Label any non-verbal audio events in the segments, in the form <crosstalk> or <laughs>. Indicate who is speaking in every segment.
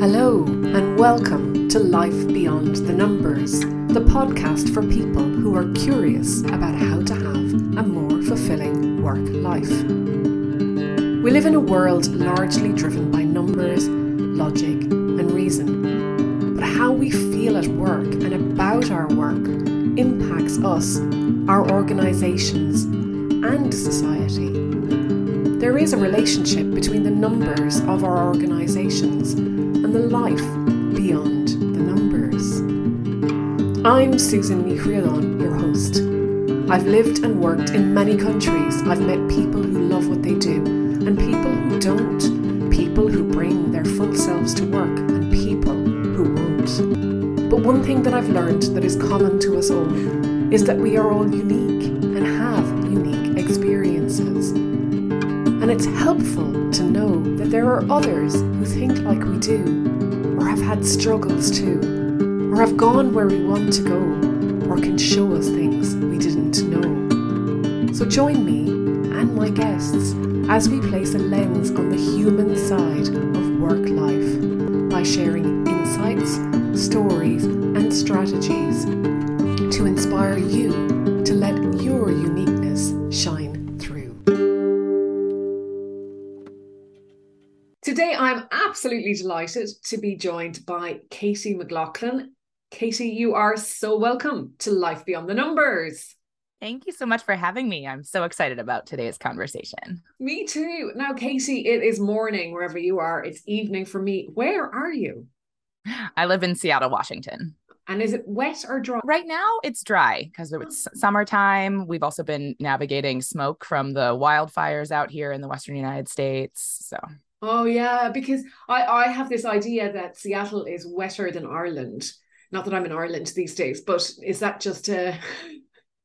Speaker 1: Hello, and welcome to Life Beyond the Numbers, the podcast for people who are curious about how to have a more fulfilling work life. We live in a world largely driven by numbers, logic, and reason. But how we feel at work and about our work impacts us, our organisations, and society. There is a relationship between the numbers of our organisations and the life beyond the numbers. I'm Susan Ní Chríodáin, your host. I've lived and worked in many countries. I've met people who love what they do and people who don't, people who bring their full selves to work and people who won't. But one thing that I've learned that is common to us all is that we are all unique and have unique experiences. And it's helpful to know that there are others who think like we do, had struggles too, or have gone where we want to go, or can show us things we didn't know. So join me and my guests as we place a lens on the human side of work life by sharing absolutely delighted to be joined by Casey McLaughlin. Casey, you are so welcome to Life Beyond the Numbers.
Speaker 2: Thank you so much for having me. I'm so excited about today's conversation.
Speaker 1: Me too. Now, Casey, it is morning wherever you are. It's evening for me. Where are you?
Speaker 2: I live in Seattle, Washington.
Speaker 1: And is it wet or dry?
Speaker 2: Right now, it's dry because it's oh. summertime. We've also been navigating smoke from the wildfires out here in the Western United States. So,
Speaker 1: oh, yeah, because I, I have this idea that Seattle is wetter than Ireland. Not that I'm in Ireland these days, but is that just a. <laughs>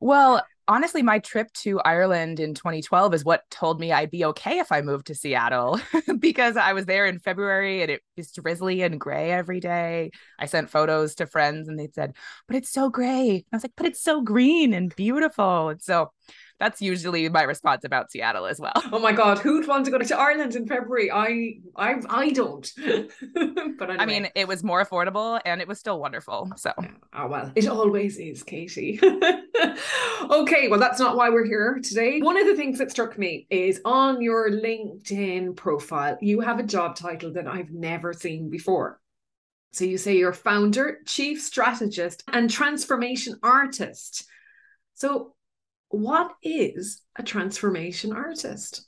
Speaker 2: Well, honestly, my trip to Ireland in 2012 is what told me I'd be okay if I moved to Seattle <laughs> because I was there in February and it was drizzly and gray every day. I sent photos to friends and they said, but it's so gray. I was like, but it's so green and beautiful. And so that's usually my response about Seattle as well.
Speaker 1: Oh my God, who'd want to go to Ireland in February? I I I don't. <laughs>
Speaker 2: but anyway. I mean, it was more affordable and it was still wonderful. So
Speaker 1: oh well, it always is, Katie. <laughs> okay, well that's not why we're here today. One of the things that struck me is on your LinkedIn profile, you have a job title that I've never seen before. So you say you're founder, chief strategist, and transformation artist. So what is a transformation artist?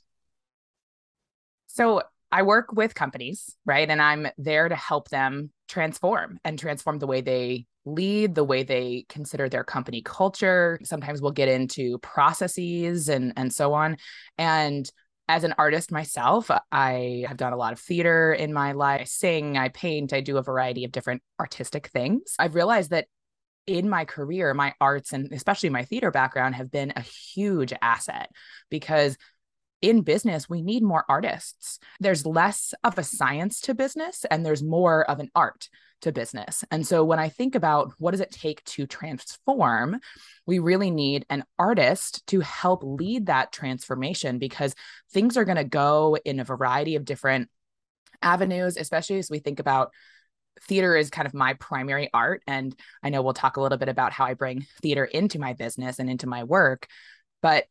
Speaker 2: So I work with companies, right? And I'm there to help them transform and transform the way they lead, the way they consider their company culture. Sometimes we'll get into processes and and so on. And as an artist myself, I have done a lot of theater in my life. I sing, I paint, I do a variety of different artistic things. I've realized that in my career, my arts and especially my theater background have been a huge asset because in business, we need more artists. There's less of a science to business and there's more of an art to business. And so when I think about what does it take to transform, we really need an artist to help lead that transformation because things are going to go in a variety of different avenues, especially as we think about theater is kind of my primary art. And I know we'll talk a little bit about how I bring theater into my business and into my work. But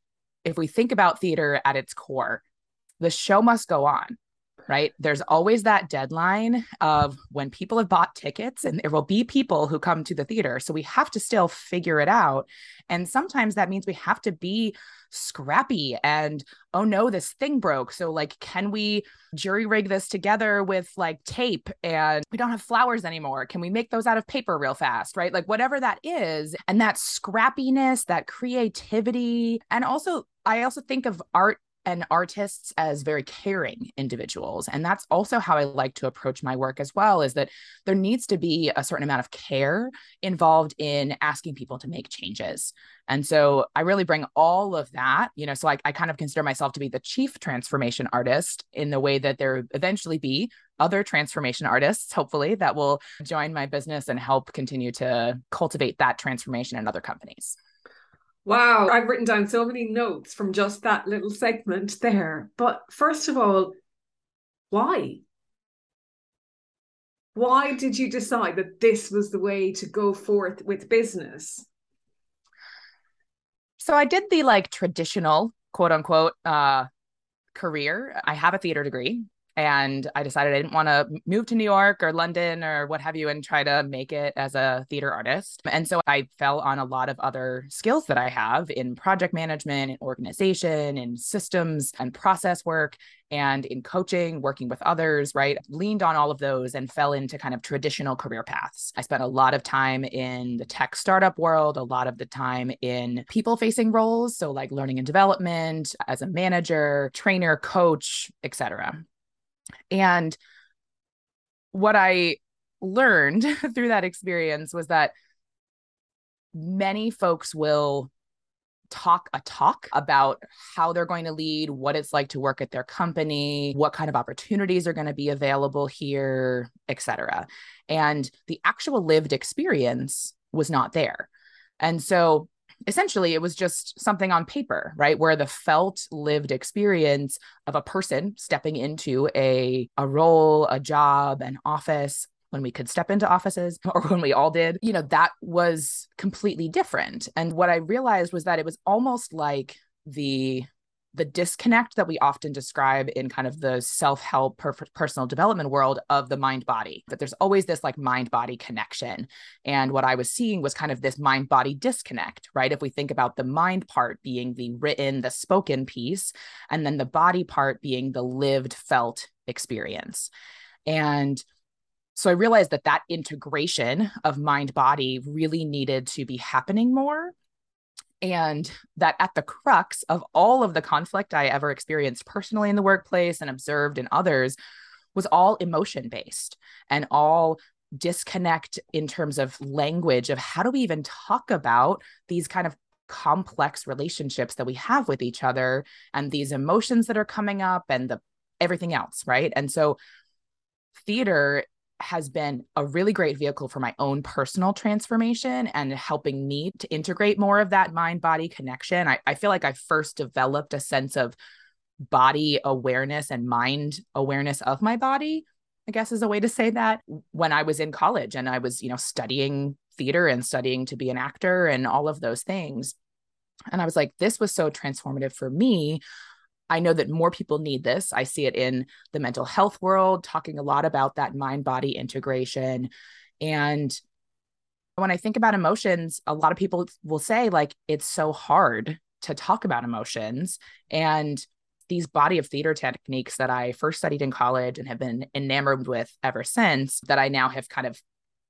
Speaker 2: if we think about theater at its core, the show must go on right? There's always that deadline of when people have bought tickets, and there will be people who come to the theater. So we have to still figure it out. And sometimes that means we have to be scrappy and, oh no, this thing broke. So, like, can we jury rig this together with like tape and we don't have flowers anymore? Can we make those out of paper real fast, right? Like, whatever that is. And that scrappiness, that creativity, and also, I also think of art and artists as very caring individuals. And that's also how i like to approach my work as well is that there needs to be a certain amount of care involved in asking people to make changes. And so i really bring all of that you know so I, I kind of consider myself to be the chief transformation artist in the way that there eventually be other transformation artists hopefully that will join my business and help continue to cultivate that transformation in other companies
Speaker 1: Wow, I've written down so many notes from just that little segment there. But first of all, why? why did you decide that this was the way to go forth with business?
Speaker 2: So I did the like traditional quote unquote uh career. I have a theater degree and I decided I didn't want to move to New York or London or what have you and try to make it as a theater artist. And so I fell on a lot of other skills that I have in project management, and organization, and systems and process work, and in coaching, working with others, right? Leaned on all of those and fell into kind of traditional career paths. I spent a lot of time in the tech startup world, a lot of the time in people facing roles. So, like learning and development as a manager, trainer, coach, etc. And what I learned <laughs> through that experience was that many folks will talk a talk about how they're going to lead, what it's like to work at their company, what kind of opportunities are going to be available here, etc. And the actual lived experience was not there. And so essentially it was just something on paper right? Where the felt lived experience of a person stepping into a a role a job an office when we could step into offices <laughs> or when we all did you know that was completely different. And what i realized was that it was almost like the the disconnect that we often describe in kind of the self-help per- personal development world of the mind body that there's always this like mind body connection. And what i was seeing was kind of this mind body disconnect right? If we think about the mind part being the written the spoken piece and then the body part being the lived felt experience. And so I realized that that integration of mind body really needed to be happening more and that at the crux of all of the conflict I ever experienced personally in the workplace and observed in others was all emotion based and all disconnect in terms of language of how do we even talk about these kind of complex relationships that we have with each other and these emotions that are coming up and the everything else right? And so theater has been a really great vehicle for my own personal transformation and helping me to integrate more of that mind body connection. I, I feel like I first developed a sense of body awareness and mind awareness of my body, I guess is a way to say that when I was in college and I was, you know, studying theater and studying to be an actor and all of those things. And I was like, this was so transformative for me I know that more people need this. I see it in the mental health world, talking a lot about that mind body integration. And when I think about emotions, a lot of people will say, like, it's so hard to talk about emotions. And these body of theater techniques that I first studied in college and have been enamored with ever since, that I now have kind of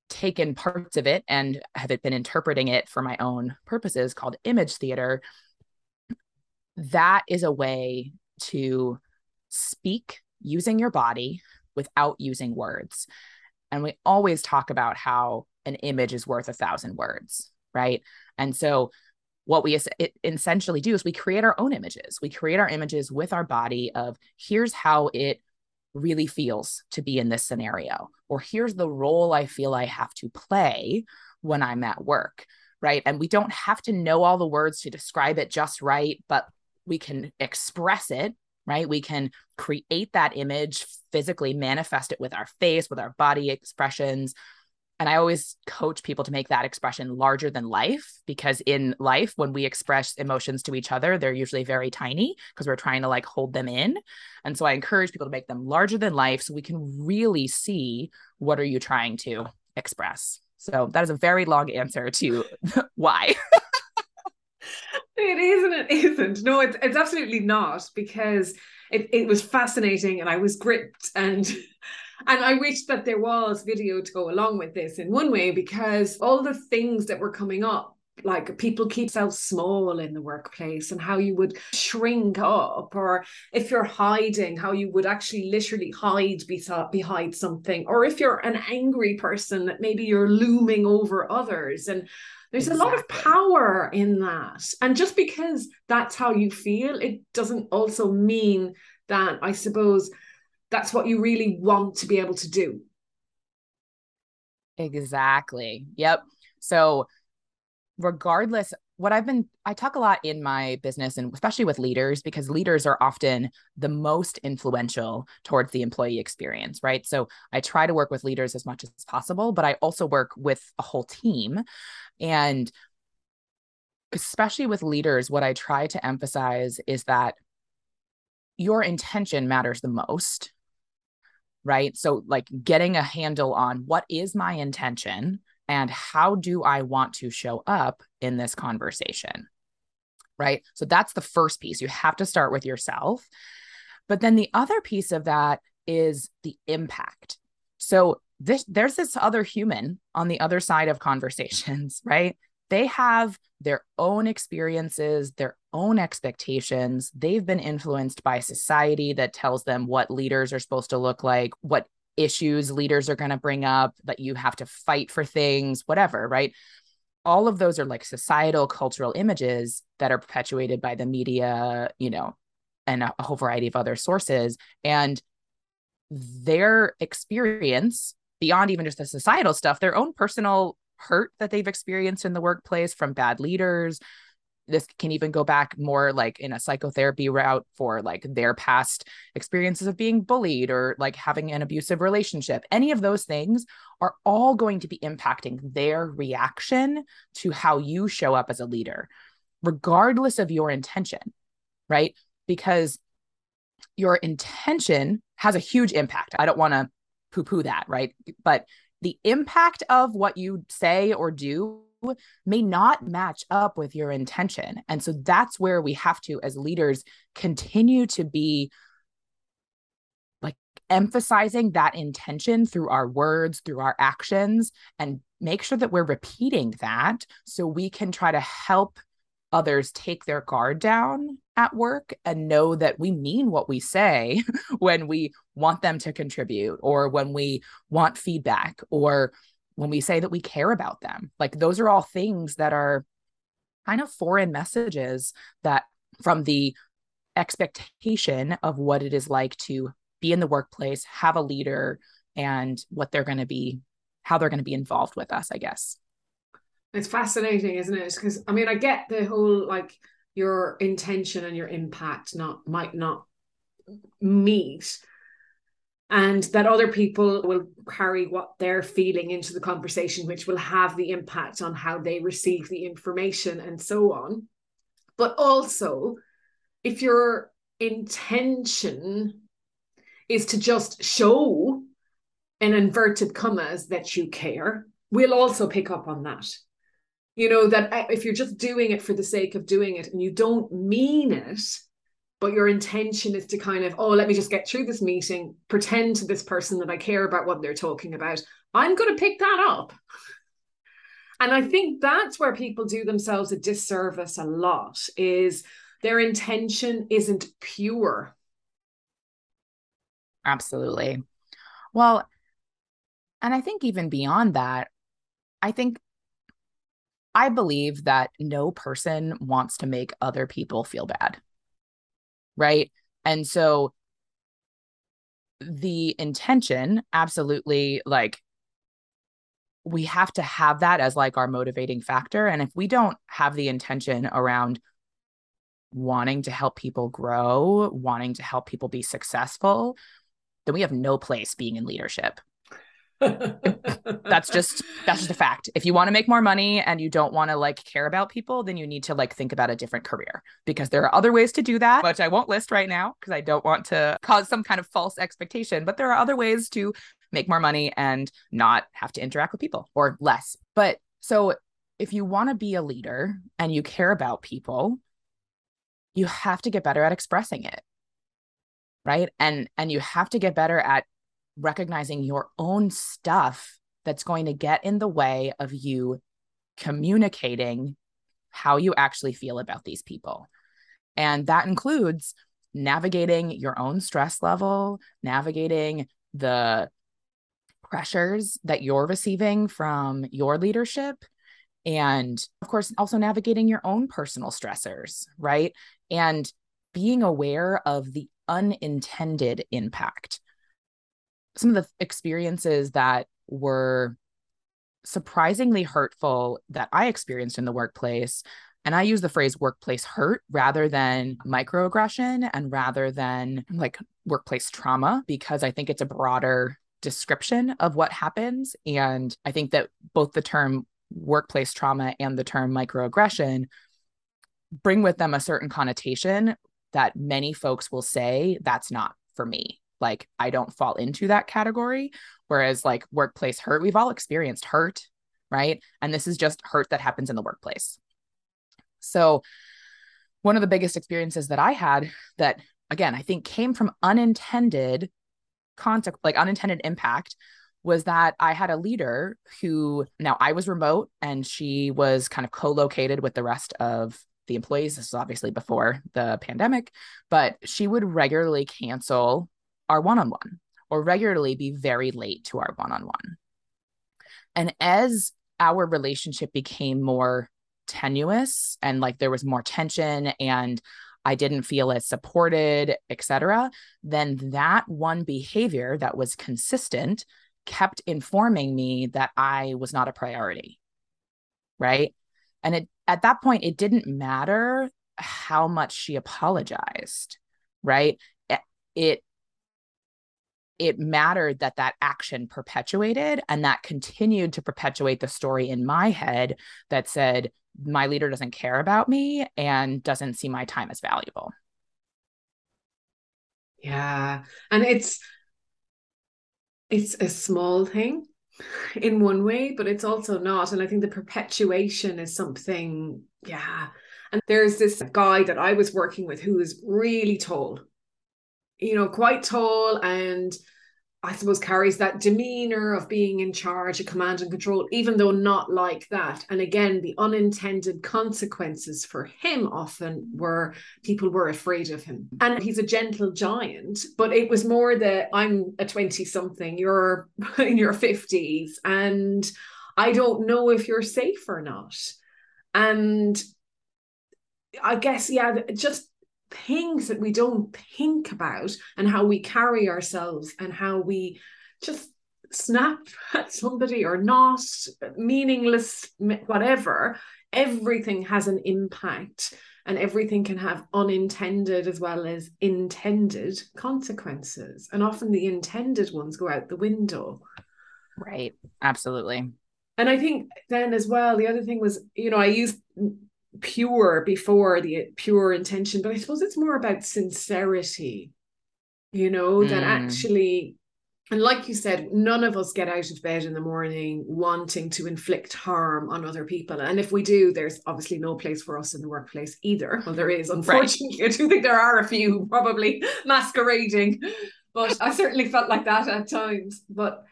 Speaker 2: taken parts of it and have been interpreting it for my own purposes called image theater that is a way to speak using your body without using words. And we always talk about how an image is worth a thousand words, right? And so what we essentially do is we create our own images. We create our images with our body of here's how it really feels to be in this scenario, or here's the role I feel I have to play when I'm at work, right? And we don't have to know all the words to describe it just right, but we can express it right? We can create that image physically manifest it with our face with our body expressions. And i always coach people to make that expression larger than life because in life when we express emotions to each other they're usually very tiny because we're trying to like hold them in. And so i encourage people to make them larger than life so we can really see what are you trying to express. So that is a very long answer to <laughs> why <laughs>
Speaker 1: it isn't it isn't. No it's, it's absolutely not because it, it was fascinating and i was gripped and <laughs> and i wish that there was video to go along with this in one way because all the things that were coming up like people keep themselves small in the workplace and how you would shrink up or if you're hiding how you would actually literally hide behind something or if you're an angry person that maybe you're looming over others and there's exactly. a lot of power in that. And just because that's how you feel, it doesn't also mean that I suppose that's what you really want to be able to do.
Speaker 2: Exactly. Yep. So, regardless what I've been, I talk a lot in my business and especially with leaders because leaders are often the most influential towards the employee experience, right? So I try to work with leaders as much as possible, but I also work with a whole team. And especially with leaders, what I try to emphasize is that your intention matters the most, right? So, like getting a handle on what is my intention and how do I want to show up in this conversation, right? So, that's the first piece. You have to start with yourself. But then the other piece of that is the impact. So, this, there's this other human on the other side of conversations, <laughs> right? they have their own experiences, their own expectations. They've been influenced by society that tells them what leaders are supposed to look like, what issues leaders are going to bring up, that you have to fight for things, whatever, right? All of those are like societal cultural images that are perpetuated by the media, you know, and a whole variety of other sources. And their experience beyond even just the societal stuff, their own personal hurt that they've experienced in the workplace from bad leaders this can even go back more like in a psychotherapy route for like their past experiences of being bullied or like having an abusive relationship. Any of those things are all going to be impacting their reaction to how you show up as a leader, regardless of your intention, right? Because your intention has a huge impact. I don't want to poo poo that, right? But the impact of what you say or do may not match up with your intention. And so that's where we have to, as leaders, continue to be like emphasizing that intention through our words, through our actions, and make sure that we're repeating that so we can try to help others take their guard down at work and know that we mean what we say <laughs> when we want them to contribute or when we want feedback or when we say that we care about them. Like those are all things that are kind of foreign messages that from the expectation of what it is like to be in the workplace, have a leader, and what they're going to be, how they're going to be involved with us, I guess.
Speaker 1: It's fascinating, isn't it? Because I mean, I get the whole like your intention and your impact not might not meet and that other people will carry what they're feeling into the conversation which will have the impact on how they receive the information and so on. But also if your intention is to just show in inverted commas that you care we'll also pick up on that. You know that uh, if you're just doing it for the sake of doing it and you don't mean it but your intention is to kind of oh let me just get through this meeting pretend to this person that i care about what they're talking about. I'm going to pick that up. And i think that's where people do themselves a disservice a lot is their intention isn't pure.
Speaker 2: Absolutely. Well and i think even beyond that i think I believe that no person wants to make other people feel bad. Right. And so the intention, absolutely, like we have to have that as like our motivating factor. And if we don't have the intention around wanting to help people grow, wanting to help people be successful, then we have no place being in leadership <laughs> that's just that's just a fact. If you want to make more money and you don't want to like care about people then you need to like think about a different career because there are other ways to do that which i won't list right now because i don't want to cause some kind of false expectation but there are other ways to make more money and not have to interact with people or less. But so if you want to be a leader and you care about people you have to get better at expressing it right? And and you have to get better at recognizing your own stuff that's going to get in the way of you communicating how you actually feel about these people. And that includes navigating your own stress level, navigating the pressures that you're receiving from your leadership, and of course, also navigating your own personal stressors, right? And being aware of the unintended impact some of the experiences that were surprisingly hurtful that I experienced in the workplace And I use the phrase workplace hurt rather than microaggression and rather than like workplace trauma because I think it's a broader description of what happens. And I think that both the term workplace trauma and the term microaggression bring with them a certain connotation that many folks will say that's not for me. Like, I don't fall into that category. Whereas, like, workplace hurt, we've all experienced hurt, right? And this is just hurt that happens in the workplace. So, one of the biggest experiences that I had that, again, I think came from unintended contact, like unintended impact, was that I had a leader who now I was remote and she was kind of co located with the rest of the employees. This is obviously before the pandemic, but she would regularly cancel our one on one or regularly be very late to our one on one. And as our relationship became more tenuous and like there was more tension and I didn't feel as supported, etc., then that one behavior that was consistent kept informing me that I was not a priority. Right. And it at that point, it didn't matter how much she apologized. Right. It, it mattered that that action perpetuated and that continued to perpetuate the story in my head that said my leader doesn't care about me and doesn't see my time as valuable.
Speaker 1: Yeah and it's it's a small thing in one way but it's also not and i think the perpetuation is something yeah. And there's this guy that i was working with who is really tall you know, quite tall and I suppose carries that demeanor of being in charge, of command and control, even though not like that. And again, the unintended consequences for him often were people were afraid of him. And he's a gentle giant, but it was more that I'm a 20 something, you're <laughs> in your 50s, and I don't know if you're safe or not. And I guess, yeah, just things that we don't think about and how we carry ourselves and how we just snap <laughs> at somebody or not meaningless whatever everything has an impact and everything can have unintended as well as intended consequences. And often the intended ones go out the window.
Speaker 2: Right. Absolutely.
Speaker 1: And i think then as well the other thing was you know i used pure before the pure intention but i suppose it's more about sincerity you know mm. that actually and like you said none of us get out of bed in the morning wanting to inflict harm on other people and if we do there's obviously no place for us in the workplace either well there is unfortunately right. <laughs> i do think there are a few probably <laughs> masquerading but i certainly felt like that at times but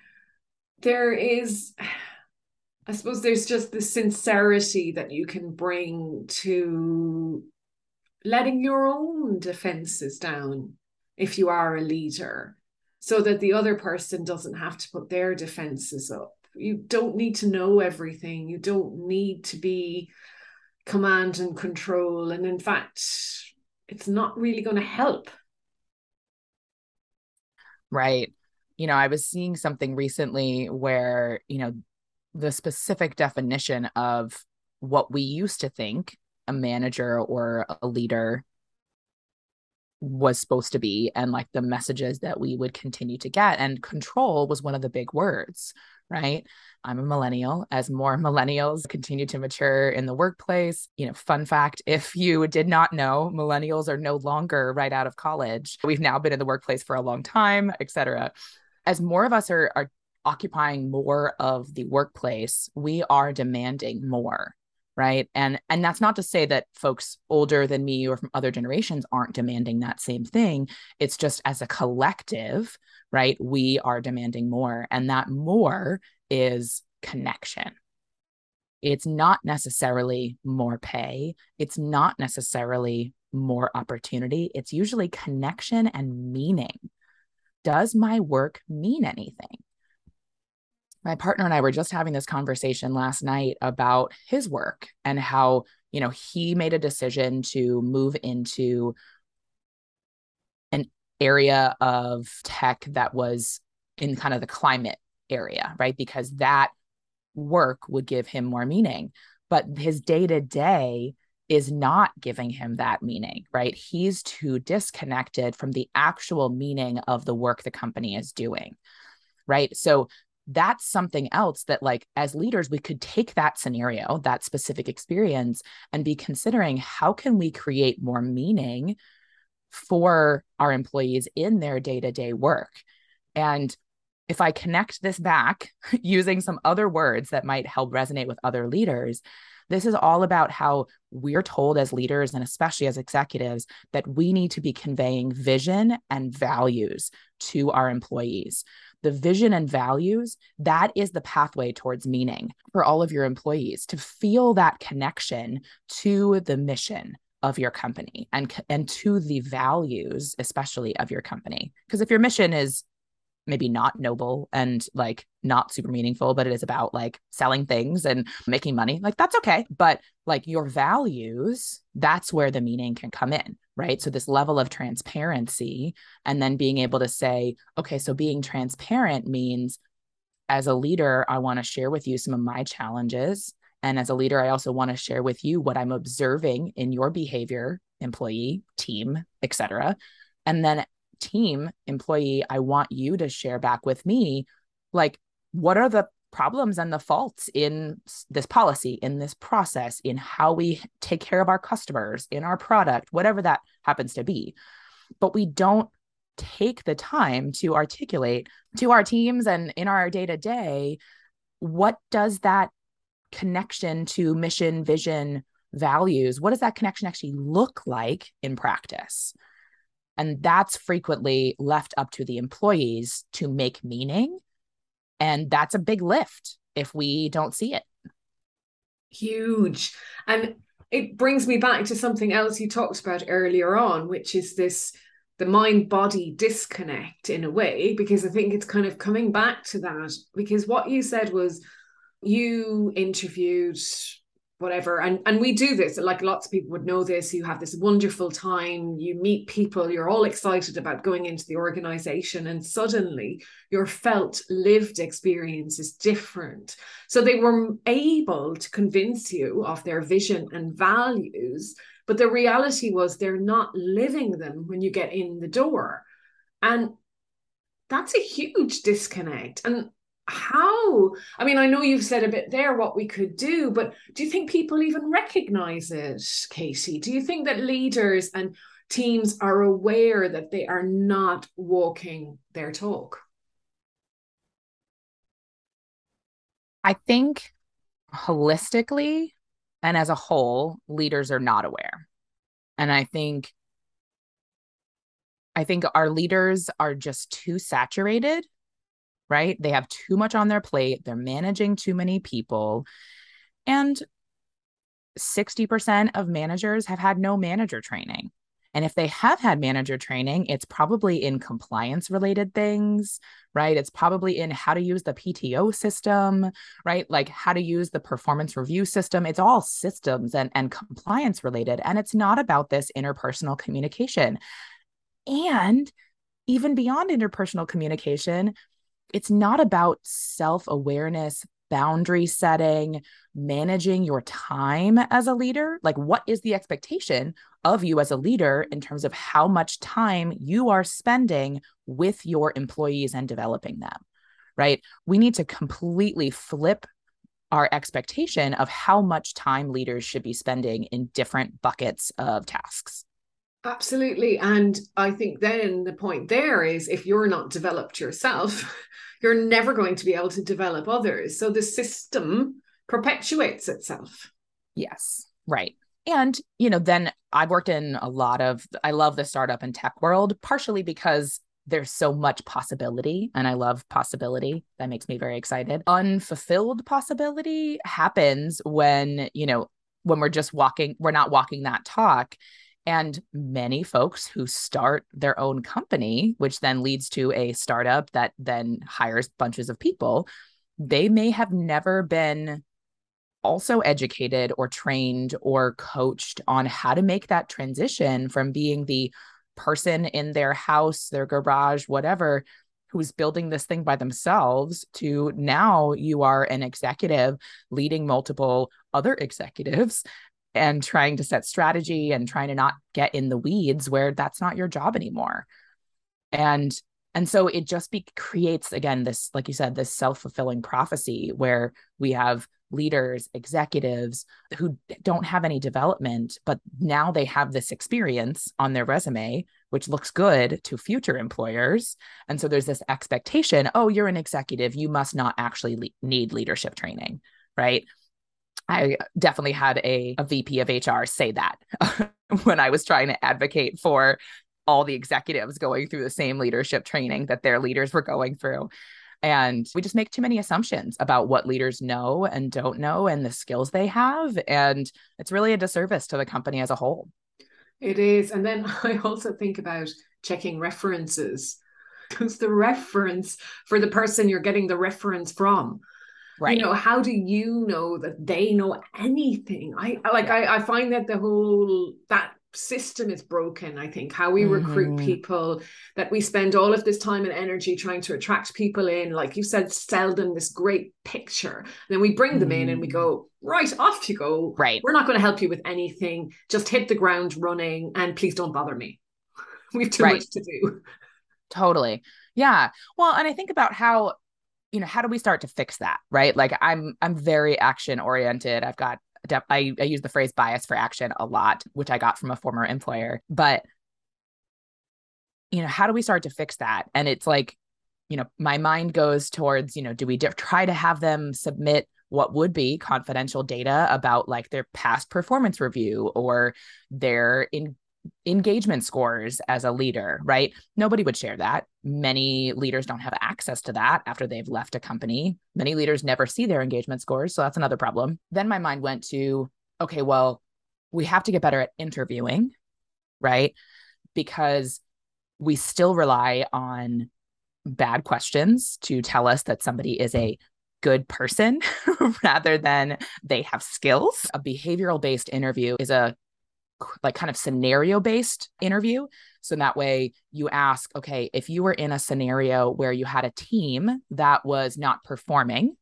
Speaker 1: there is I suppose there's just the sincerity that you can bring to letting your own defenses down if you are a leader so that the other person doesn't have to put their defenses up. You don't need to know everything. You don't need to be command and control. And in fact, it's not really going to help.
Speaker 2: Right. You know, I was seeing something recently where, you know, the specific definition of what we used to think a manager or a leader was supposed to be and like the messages that we would continue to get. And control was one of the big words right? I'm a millennial. As more millennials continue to mature in the workplace you know fun fact if you did not know millennials are no longer right out of college. We've now been in the workplace for a long time etc as more of us are are occupying more of the workplace, we are demanding more right? And and that's not to say that folks older than me or from other generations aren't demanding that same thing. It's just as a collective right we are demanding more and that more is connection. It's not necessarily more pay. It's not necessarily more opportunity. It's usually connection and meaning. Does my work mean anything my partner and I were just having this conversation last night about his work and how, you know, he made a decision to move into an area of tech that was in kind of the climate area, right? Because that work would give him more meaning. But his day to day is not giving him that meaning, right? He's too disconnected from the actual meaning of the work the company is doing, right? So that's something else that, like, as leaders, we could take that scenario, that specific experience, and be considering how can we create more meaning for our employees in their day to day work. And if I connect this back <laughs> using some other words that might help resonate with other leaders, this is all about how we're told as leaders and especially as executives that we need to be conveying vision and values to our employees. The vision and values, that is the pathway towards meaning for all of your employees to feel that connection to the mission of your company and and to the values especially of your company. Because if your mission is maybe not noble and like not super meaningful, but it is about like selling things and making money. Like that's okay. But like your values, that's where the meaning can come in, right? So this level of transparency and then being able to say, okay, so being transparent means as a leader, I want to share with you some of my challenges. And as a leader, I also want to share with you what I'm observing in your behavior, employee, team, etc. And then team employee, I want you to share back with me like what are the problems and the faults in this policy, in this process, in how we take care of our customers, in our product, whatever that happens to be. But we don't take the time to articulate to our teams and in our day to day what does that connection to mission, vision, values, what does that connection actually look like in practice? And that's frequently left up to the employees to make meaning. And that's a big lift if we don't see it.
Speaker 1: Huge. And it brings me back to something else you talked about earlier on, which is this the mind body disconnect in a way, because I think it's kind of coming back to that. Because what you said was you interviewed whatever. And and we do this like lots of people would know this. You have this wonderful time. You meet people. You're all excited about going into the organization. And suddenly your felt lived experience is different. So they were able to convince you of their vision and values but the reality was they're not living them when you get in the door. And that's a huge disconnect. And how? I mean i know you've said a bit there what we could do but do you think people even recognize it casey do you think that leaders and teams are aware that they are not walking their talk?
Speaker 2: I think holistically and as a whole leaders are not aware. And i think i think our leaders are just too saturated right? They have too much on their plate, they're managing too many people. And 60% of managers have had no manager training. And if they have had manager training, it's probably in compliance related things, right? It's probably in how to use the PTO system, right? Like how to use the performance review system. It's all systems and, and compliance related. And it's not about this interpersonal communication. And even beyond interpersonal communication, it's not about self awareness, boundary setting, managing your time as a leader. Like, what is the expectation of you as a leader in terms of how much time you are spending with your employees and developing them? Right. We need to completely flip our expectation of how much time leaders should be spending in different buckets of tasks.
Speaker 1: Absolutely. And I think then the point there is if you're not developed yourself, <laughs> you're never going to be able to develop others. So the system perpetuates itself.
Speaker 2: Yes, right. And, you know, then I've worked in a lot of, I love the startup and tech world, partially because there's so much possibility and I love possibility. That makes me very excited. Unfulfilled possibility happens when, you know, when we're just walking, we're not walking that talk and many folks who start their own company, which then leads to a startup that then hires bunches of people, they may have never been also educated or trained or coached on how to make that transition from being the person in their house, their garage, whatever, who's building this thing by themselves to now you are an executive leading multiple other <laughs> executives and trying to set strategy and trying to not get in the weeds where that's not your job anymore. And and so it just be creates again this like you said this self-fulfilling prophecy where we have leaders, executives who don't have any development, but now they have this experience on their resume, which looks good to future employers. And so there's this expectation oh, you're an executive, you must not actually le- need leadership training, right? I definitely had a, a VP of HR say that <laughs> when I was trying to advocate for all the executives going through the same leadership training that their leaders were going through. And we just make too many assumptions about what leaders know and don't know and the skills they have. And it's really a disservice to the company as a whole.
Speaker 1: It is. And then <laughs> I also think about checking references because the reference for the person you're getting the reference from right you know how do you know that they know anything i like yeah. I, I find that the whole that system is broken i think how we mm-hmm. recruit people that we spend all of this time and energy trying to attract people in like you said sell them this great picture and then we bring them mm-hmm. in and we go mm. right off you go
Speaker 2: right
Speaker 1: we're not going to help you with anything just hit the ground running and please don't bother me <laughs> we have too right. much to do
Speaker 2: totally yeah well and i think about how you know how do we start to fix that right like i'm i'm very action oriented i've got I, I use the phrase bias for action a lot, which I got from a former employer. But, you know, how do we start to fix that? And it's like, you know, my mind goes towards, you know, do we try to have them submit what would be confidential data about like their past performance review or their in engagement scores as a leader, right? Nobody would share that. Many leaders don't have access to that after they've left a company. Many leaders never see their engagement scores. So that's another problem. Then my mind went to, okay, well, we have to get better at interviewing, right? Because we still rely on bad questions to tell us that somebody is a good person <laughs> rather than they have skills. A behavioral based interview is a like kind of scenario based interview. So in that way you ask, okay, if you were in a scenario where you had a team that was not performing,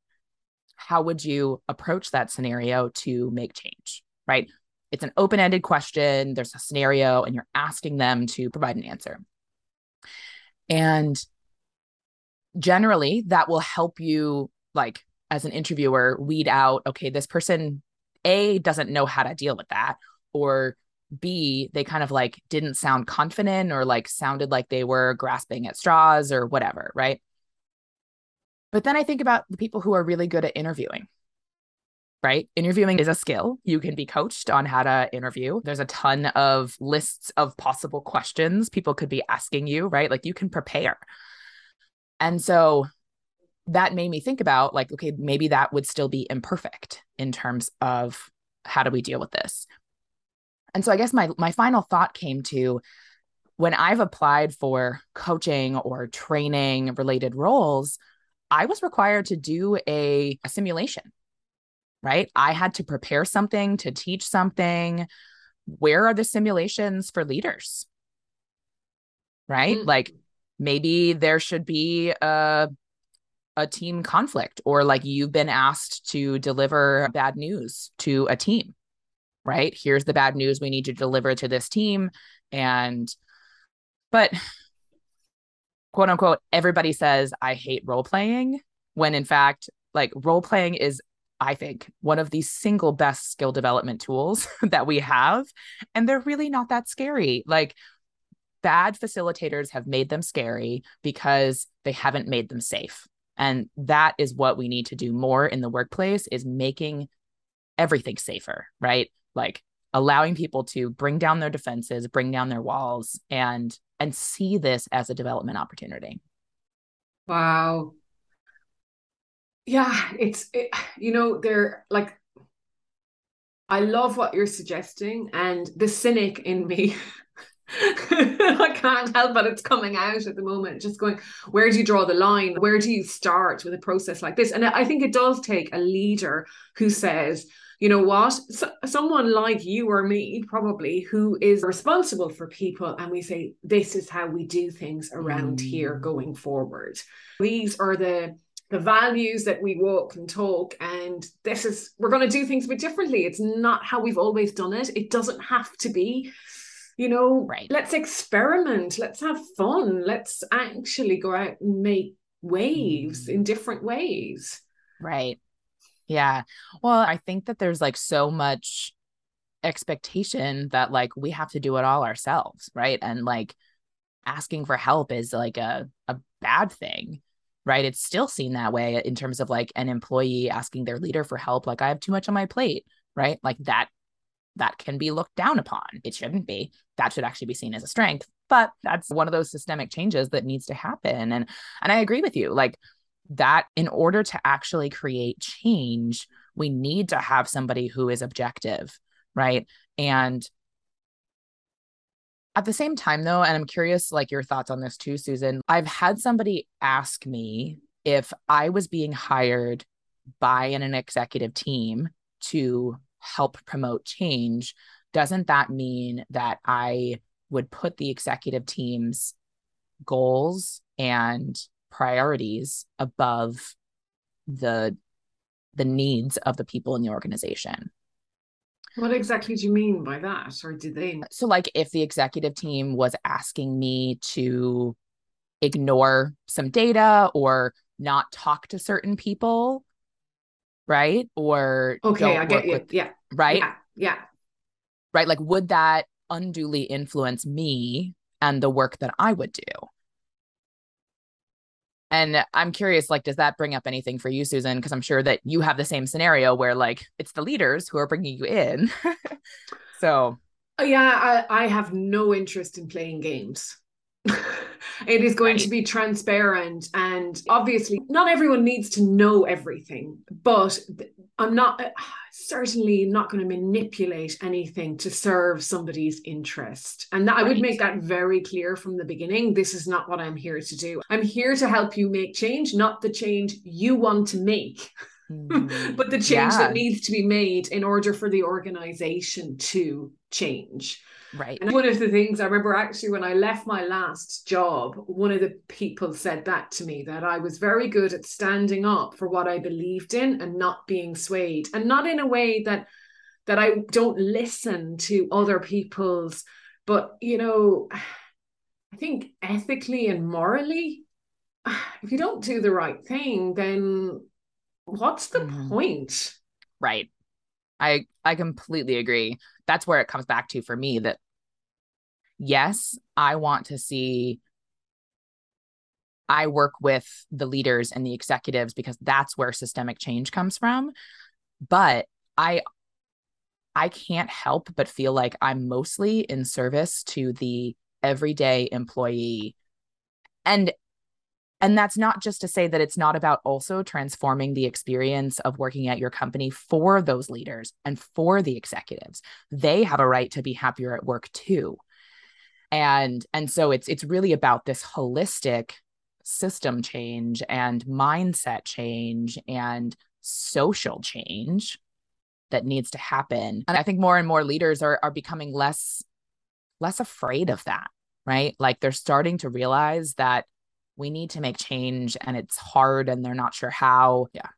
Speaker 2: how would you approach that scenario to make change? Right. It's an open ended question. There's a scenario, and you're asking them to provide an answer. And generally, that will help you, like, as an interviewer, weed out, okay, this person A doesn't know how to deal with that, or B, they kind of like didn't sound confident or like sounded like they were grasping at straws or whatever, right? But then I think about the people who are really good at interviewing, right? Interviewing is a skill. You can be coached on how to interview. There's a ton of lists of possible questions people could be asking you, right? Like you can prepare. And so that made me think about like, okay, maybe that would still be imperfect in terms of how do we deal with this? And so I guess my my final thought came to when I've applied for coaching or training related roles, I was required to do a, a simulation, right? I had to prepare something to teach something. Where are the simulations for leaders? Right? Mm-hmm. Like maybe there should be a a team conflict or like you've been asked to deliver bad news to a team right? Here's the bad news we need to deliver to this team. And, but quote unquote, everybody says, I hate role playing, when in fact, like role playing is, I think, one of the single best skill development tools <laughs> that we have. And they're really not that scary. Like, bad facilitators have made them scary because they haven't made them safe. And that is what we need to do more in the workplace is making everything safer, right? Like allowing people to bring down their defenses, bring down their walls and and see this as a development opportunity.
Speaker 1: Wow. Yeah, it's it, you know, they're like I love what you're suggesting and the cynic in me <laughs> I can't help but it's coming out at the moment. Just going, where do you draw the line? Where do you start with a process like this? And I think it does take a leader who says, you know what so, someone like you or me probably who is responsible for people and we say this is how we do things around mm. here going forward. These are the the values that we walk and talk and this is we're going to do things a bit differently. It's not how we've always done it. It doesn't have to be you know
Speaker 2: right.
Speaker 1: let's experiment let's have fun let's actually go out and make waves in different ways.
Speaker 2: Right yeah well i think that there's like so much expectation that like we have to do it all ourselves right and like asking for help is like a a bad thing right? It's still seen that way in terms of like an employee asking their leader for help, like I have too much on my plate, right? Like that that can be looked down upon. It shouldn't be. That should actually be seen as a strength. But that's one of those systemic changes that needs to happen. And and I agree with you. Like that in order to actually create change, we need to have somebody who is objective, right? And at the same time, though, and I'm curious, like your thoughts on this too, Susan. I've had somebody ask me if I was being hired by an, an executive team to help promote change, doesn't that mean that I would put the executive team's goals and priorities above the the needs of the people in the organization
Speaker 1: what exactly do you mean by that? Or did they?
Speaker 2: Uh, so, like, if the executive team was asking me to ignore some data or not talk to certain people, right? Or
Speaker 1: okay, I get you.
Speaker 2: With,
Speaker 1: yeah.
Speaker 2: Right.
Speaker 1: Yeah. Yeah.
Speaker 2: Right. Like, would that unduly influence me and the work that I would do? And I'm curious, like, does that bring up anything for you, Susan? Because I'm sure that you have the same scenario where, like, it's the leaders who are bringing you in. <laughs> so,
Speaker 1: oh, yeah, I, I have no interest in playing games. <laughs> it is going right. to be transparent and obviously not everyone needs to know everything but i'm not uh, certainly not going to manipulate anything to serve somebody's interest and that, right. i would make that very clear from the beginning this is not what i'm here to do i'm here to help you make change not the change you want to make <laughs> mm, but the change yeah. that needs to be made in order for the organization to change
Speaker 2: Right.
Speaker 1: And one of the things I remember actually when I left my last job, one of the people said that to me that I was very good at standing up for what I believed in and not being swayed and not in a way that that I don't listen to other people's but you know I think ethically and morally <sighs> if you don't do the right thing then what's the mm-hmm. point?
Speaker 2: Right. I I completely agree. That's where it comes back to for me that yes, I want to see I work with the leaders and the executives because that's where systemic change comes from. But I I can't help but feel like I'm mostly in service to the everyday employee. And and that's not just to say that it's not about also transforming the experience of working at your company for those leaders and for the executives. They have a right to be happier at work too. And and so it's it's really about this holistic system change and mindset change and social change that needs to happen. And i think more and more leaders are are becoming less less afraid of that right? Like they're starting to realize that we need to make change and it's hard and they're not sure how yeah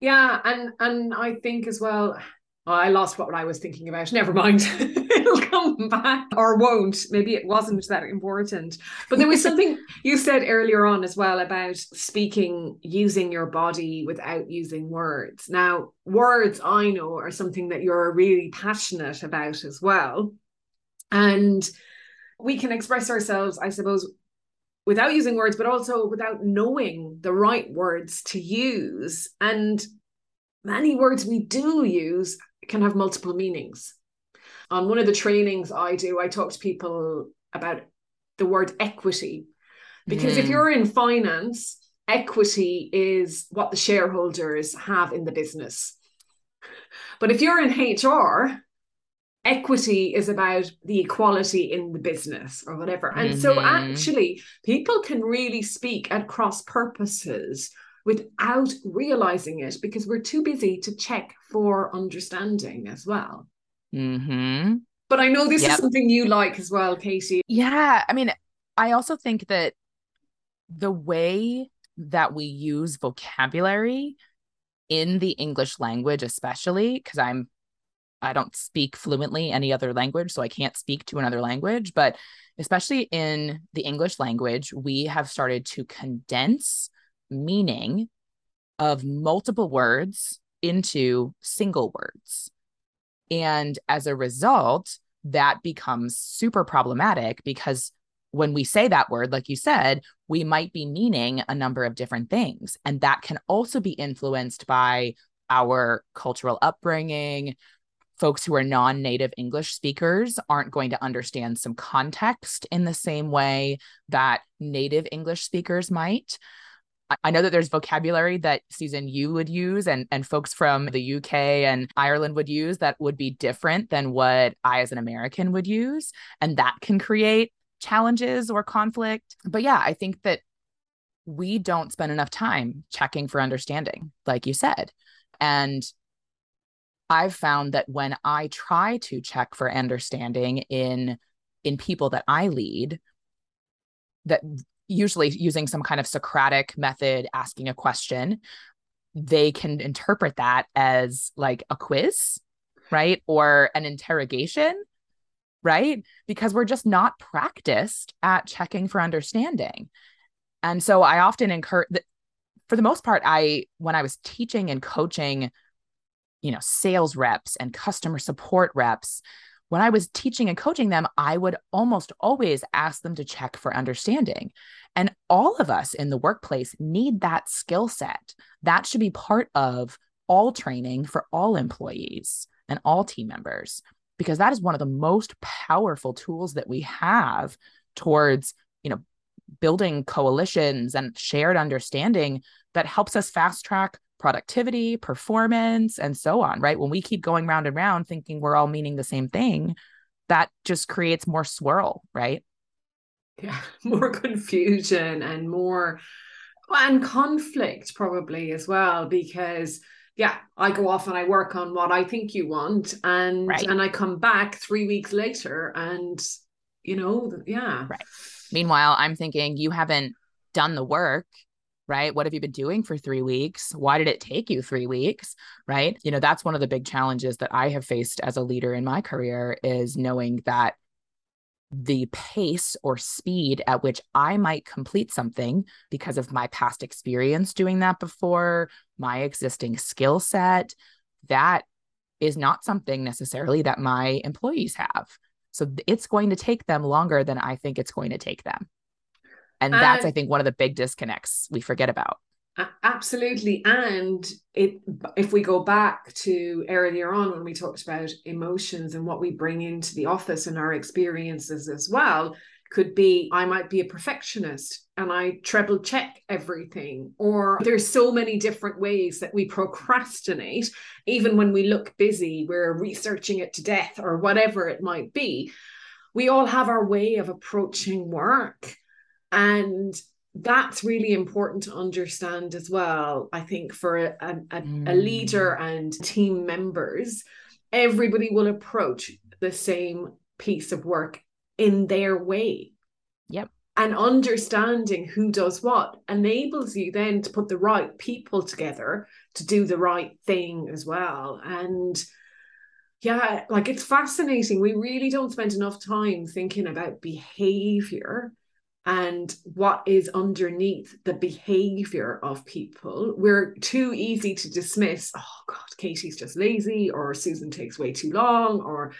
Speaker 1: yeah and and i think as well oh, i lost what i was thinking about never mind <laughs> it'll come back or won't. Maybe it wasn't that important. But there was <laughs> something you said earlier on as well about speaking using your body without using words. Now, words I know are something that you're really passionate about as well. And we can express ourselves, I suppose, without using words, but also without knowing the right words to use. And many words we do use can have multiple meanings on one of the trainings I do, I talk to people about the word equity. Because mm. if hmm. you're in finance, equity is what the shareholders have in the business. But if you're in HR, equity is about the equality in the business or whatever. And mm-hmm. so actually, people can really speak at cross purposes without realizing it because we're too busy to check for understanding as well.
Speaker 2: Mm-hmm.
Speaker 1: But I know this yep. is something you like as well, Katie.
Speaker 2: Yeah. I mean, I also think that the way that we use vocabulary in the English language, especially because I'm I don't speak fluently any other language, so I can't speak to another language. But especially in the English language, we have started to condense meaning of multiple words into single words. And as a result, that becomes super problematic because when we say that word, like you said, we might be meaning a number of different things. And that can also be influenced by our cultural upbringing. Folks who are non native English speakers aren't going to understand some context in the same way that native English speakers might. I know that there's vocabulary that Susan you would use and and folks from the UK and Ireland would use that would be different than what I as an American would use and that can create challenges or conflict. But yeah, I think that we don't spend enough time checking for understanding like you said. And I've found that when I try to check for understanding in in people that I lead that usually using some kind of Socratic method, asking a question, they can interpret that as like a quiz, right? Or an interrogation, right? Because we're just not practiced at checking for understanding. And so I often encourage, for the most part, I, when I was teaching and coaching, you know, sales reps and customer support reps, when I was teaching and coaching them, I would almost always ask them to check for understanding. And all of us in the workplace need that skill set. That should be part of all training for all employees and all team members, because that is one of the most powerful tools that we have towards, you know, building coalitions and shared understanding that helps us fast track productivity, performance, and so on, right? When we keep going round and round thinking we're all meaning the same thing, that just creates more swirl, right?
Speaker 1: Yeah, <laughs> more confusion and more and conflict probably as well because yeah i go off and i work on what i think you want and right. and i come back 3 weeks later and you know yeah
Speaker 2: right meanwhile i'm thinking you haven't done the work right? What have you been doing for three weeks? Why did it take you three weeks? Right. You know, that's one of the big challenges that I have faced as a leader in my career is knowing that the pace or speed at which I might complete something because of my past experience doing that before, my existing skill set, that is not something necessarily that my employees have. So it's going to take them longer than I think it's going to take them. And that's, I think, one of the big disconnects we forget about.
Speaker 1: Absolutely. And it if we go back to earlier on when we talked about emotions and what we bring into the office and our experiences as well, could be I might be a perfectionist and I treble check everything. Or there's so many different ways that we procrastinate. Even when we look busy, we're researching it to death or whatever it might be. We all have our way of approaching work. And that's really important to understand as well. I think for a, a, mm. a leader and team members, everybody will approach the same piece of work in their way.
Speaker 2: Yep.
Speaker 1: And understanding who does what enables you then to put the right people together to do the right thing as well. And yeah, like it's fascinating. We really don't spend enough time thinking about behavior and what is underneath the behavior of people. We're too easy to dismiss, oh God, Katie's just lazy, or Susan takes way too long, or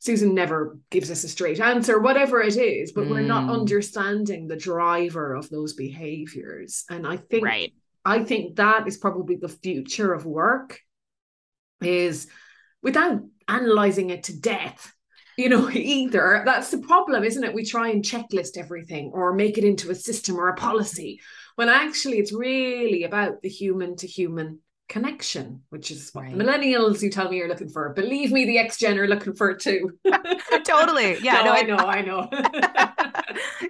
Speaker 1: Susan never gives us a straight answer, whatever it is, but mm. we're not mm. understanding the driver of those behaviors. And I think right. I think that is probably the future of work is without analyzing it to death you know, <laughs> either. That's the problem, isn't it? We try and checklist everything or make it into a system or a policy when actually it's really about the human to human connection, which is what right. millennials you tell me you're looking for. Believe me, the X Gen are looking for it too. <laughs>
Speaker 2: totally. <laughs> Yeah.
Speaker 1: no, no, I know. I know.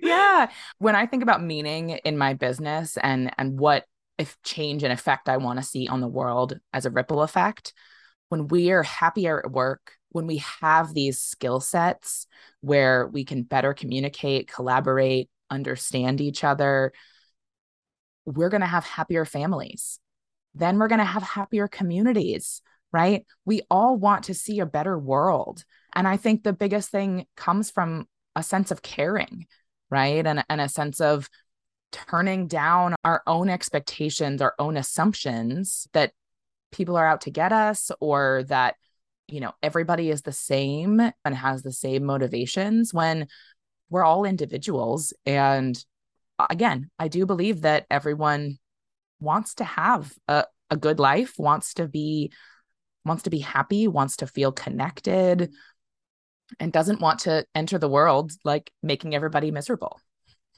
Speaker 2: yeah. When I think about meaning in my business and and what if change and effect I want to see on the world as a ripple effect, when we are happier at work, when we have these skill sets where we can better communicate, collaborate, understand each other, we're going to have happier families. Then we're going to have happier communities, right? We all want to see a better world. And I think the biggest thing comes from a sense of caring, right? And, and a sense of turning down our own expectations, our own assumptions that people are out to get us or that, you know, everybody is the same and has the same motivations when we're all individuals. And again, I do believe that everyone wants to have a, a good life, wants to be wants to be happy, wants to feel connected, and doesn't want to enter the world like making everybody miserable.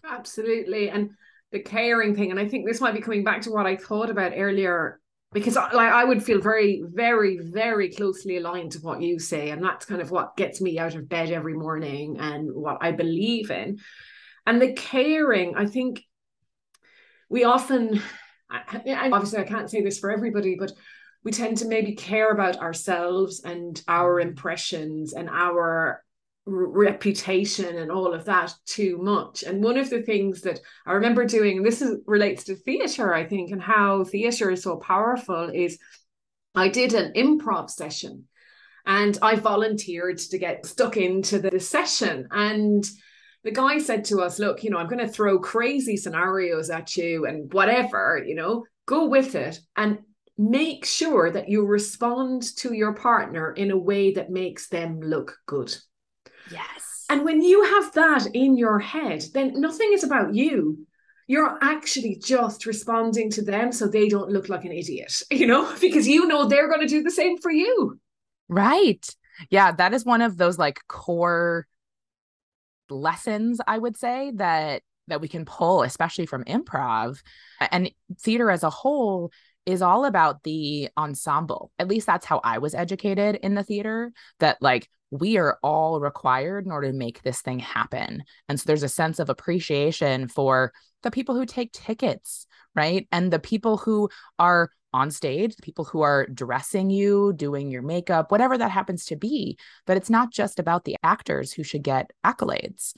Speaker 1: Absolutely. And the caring thing, and I think this might be coming back to what I thought about earlier, because like I would feel very, very, very closely aligned to what you say. And that's kind of what gets me out of bed every morning and what I believe in. And the caring, I think we often, and obviously I can't say this for everybody, but we tend to maybe care about ourselves and our impressions and our reputation and all of that too much. And one of the things that I remember doing, this is, relates to theatre, I think, and how theatre is so powerful, is I did an improv session and I volunteered to get stuck into the session. And the guy said to us, Look, you know, I'm going to throw crazy scenarios at you and whatever, you know, go with it. And make sure that you respond to your partner in a way that makes them look good.
Speaker 2: Yes.
Speaker 1: And when you have that in your head, then nothing is about you. You're actually just responding to them so they don't look like an idiot, <laughs> you know, because you know they're going to do the same for you.
Speaker 2: Right. Yeah. That is one of those like core lessons, I would say, that that we can pull especially from improv and theater as a whole is all about the ensemble. At least that's how I was educated in the theater that like we are all required in order to make this thing happen. And so there's a sense of appreciation for the people who take tickets, right? And the people who are on stage, the people who are dressing you, doing your makeup, whatever that happens to be. But it's not just about the actors who should get accolades,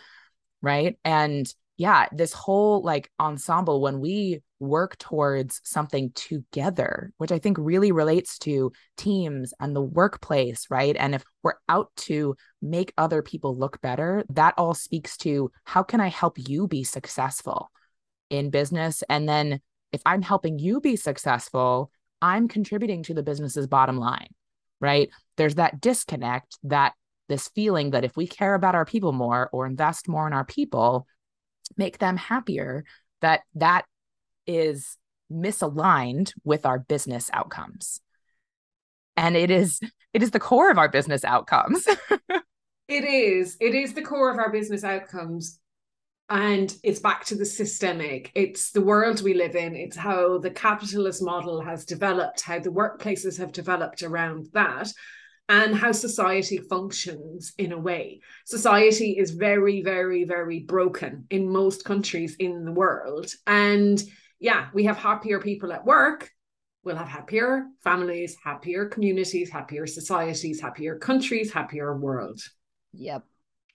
Speaker 2: right? And yeah, this whole like ensemble, when we work towards something together, which I think really relates to teams and the workplace, right? And if we're out to make other people look better, that all speaks to how can I help you be successful in business? And then if I'm helping you be successful, I'm contributing to the business's bottom line, right? There's that disconnect, that this feeling that if we care about our people more or invest more in our people, make them happier that that is misaligned with our business outcomes. And it is it is the core of our business outcomes. <laughs>
Speaker 1: It is. It is the core of our business outcomes. And it's back to the systemic. It's the world we live in. It's how the capitalist model has developed how the workplaces have developed around that and how society functions in a way. Society is very, very, very broken in most countries in the world. And yeah, we have happier people at work. We'll have happier families, happier communities, happier societies, happier countries, happier world.
Speaker 2: Yep.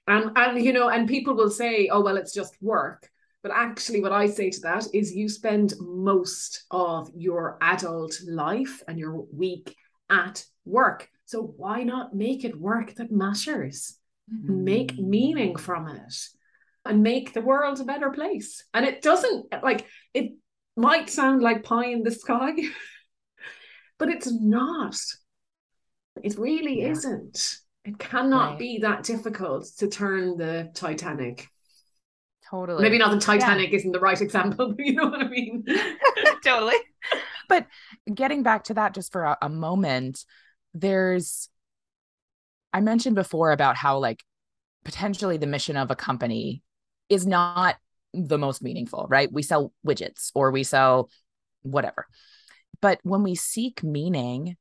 Speaker 1: And and you know, and people will say, oh, well, it's just work. But actually, what I say to that is you spend most of your adult life and your week at work. So why not make it work that matters? Mm-hmm. Make meaning from it and make the world a better place. And it doesn't like it might sound like pie in the sky, <laughs> but it's not. It really yeah. isn't. It cannot right. be that difficult to turn the Titanic.
Speaker 2: Totally.
Speaker 1: Maybe not the Titanic yeah. isn't the right example, <laughs> but you know what I mean? <laughs>
Speaker 2: totally. But getting back to that just for a, a moment, there's I mentioned before about how like potentially the mission of a company is not the most meaningful, right? We sell widgets or we sell whatever. But when we seek meaning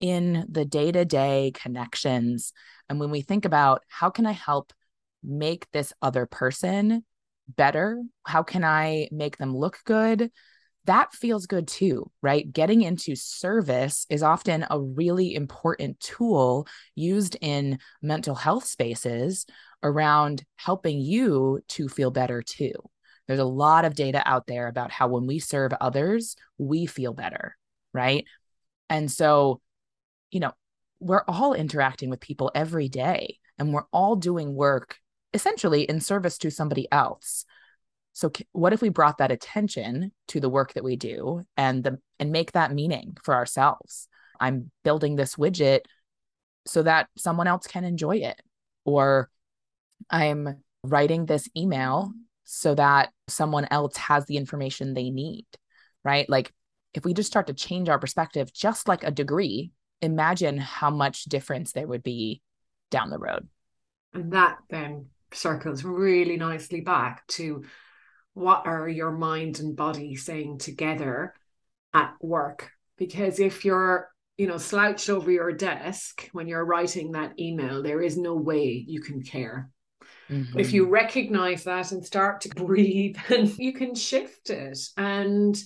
Speaker 2: in the day to day connections, and when we think about how can I help make this other person better? How can I make them look good? that feels good too, right? Getting into service is often a really important tool used in mental health spaces around helping you to feel better too, There's a lot of data out there about how when we serve others, we feel better, right? And so, you know, we're all interacting with people every day and we're all doing work essentially in service to somebody else. So what if we brought that attention to the work that we do and the and make that meaning for ourselves? I'm building this widget so that someone else can enjoy it or I'm writing this email so that someone else has the information they need, right? Like if we just start to change our perspective just like a degree, imagine how much difference there would be down the road.
Speaker 1: And that then circles really nicely back to what are your mind and body saying together at work? Because if you're, you know, slouched over your desk when you're writing that email, there is no way you can care. Mm-hmm. If you recognize that and start to breathe, <laughs> and you can shift it. And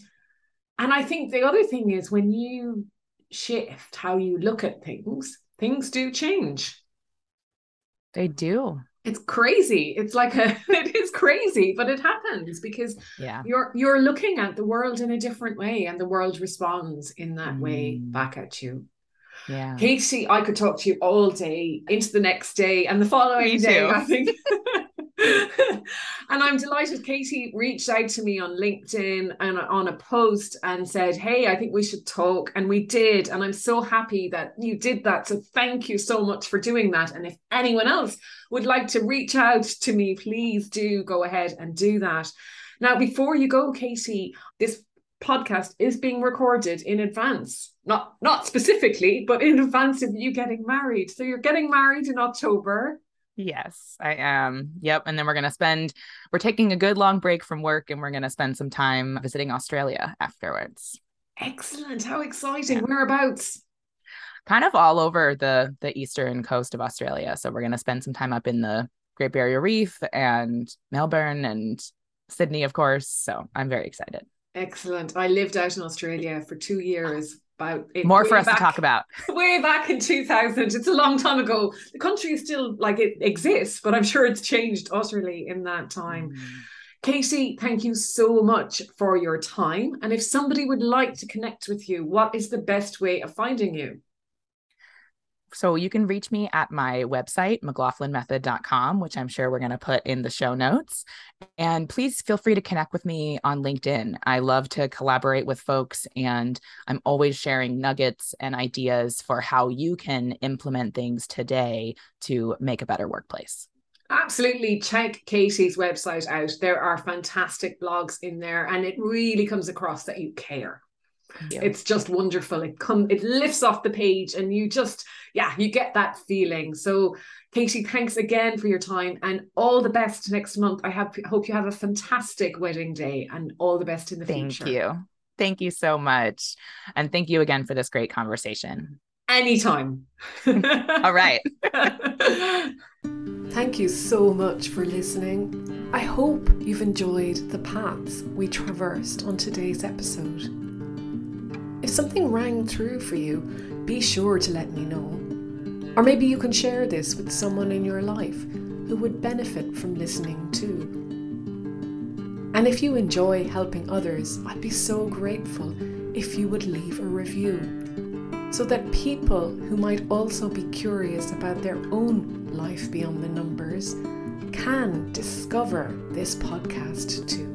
Speaker 1: and I think the other thing is when you shift how you look at things, things do change.
Speaker 2: They do.
Speaker 1: It's crazy. It's like a <laughs> it is crazy, but it happens because
Speaker 2: yeah.
Speaker 1: you're you're looking at the world in a different way and the world responds in that mm. way back at you.
Speaker 2: Yeah.
Speaker 1: Katie, I could talk to you all day into the next day and the following day, <laughs> I think. and I'm delighted Katie reached out to me on LinkedIn and on a post and said, Hey, I think we should talk. And we did. And I'm so happy that you did that. So thank you so much for doing that. And if anyone else would like to reach out to me, please do go ahead and do that. Now, before you go, Katie, this podcast is being recorded in advance not not specifically but in advance of you getting married. So you're getting married in october.
Speaker 2: Yes i am. Yep and then we're going to spend we're taking a good long break from work and we're going to spend some time visiting australia afterwards.
Speaker 1: Excellent. How exciting. Yeah. whereabouts?
Speaker 2: Kind of all over the the eastern coast of australia. So we're going to spend some time up in the great barrier reef and melbourne and sydney of course. So i'm very excited.
Speaker 1: Excellent. I lived out in Australia for two years. About
Speaker 2: it, more for us back, to talk about. <laughs>
Speaker 1: Way back in 2000. It's a long time ago. The country is still like it exists, but I'm sure it's changed utterly in that time. Mm. Katie, thank you so much for your time. And if somebody would like to connect with you, what is the best way of finding you?
Speaker 2: So you can reach me at my website, mclaughlinmethod.com, which I'm sure we're going to put in the show notes. And please feel free to connect with me on LinkedIn. I love to collaborate with folks, and I'm always sharing nuggets and ideas for how you can implement things today to make a better workplace.
Speaker 1: Absolutely. Check Katie's website out. There are fantastic blogs in there, and it really comes across that you care. Yeah. It's just wonderful. It come it lifts off the page and you just yeah, you get that feeling. So Katie, thanks again for your time and all the best next month. I have hope you have a fantastic wedding day and all the best in the
Speaker 2: thank
Speaker 1: future.
Speaker 2: Thank you. Thank you so much. And thank you again for this great conversation.
Speaker 1: Anytime. <laughs>
Speaker 2: all right. <laughs>
Speaker 1: Thank you so much for listening. I hope you've enjoyed the paths we traversed on today's episode. If something rang true for you, be sure to let me know. Or maybe you can share this with someone in your life who would benefit from listening too. And if you enjoy helping others, I'd be so grateful if you would leave a review so that people who might also be curious about their own life beyond the numbers can discover this podcast too.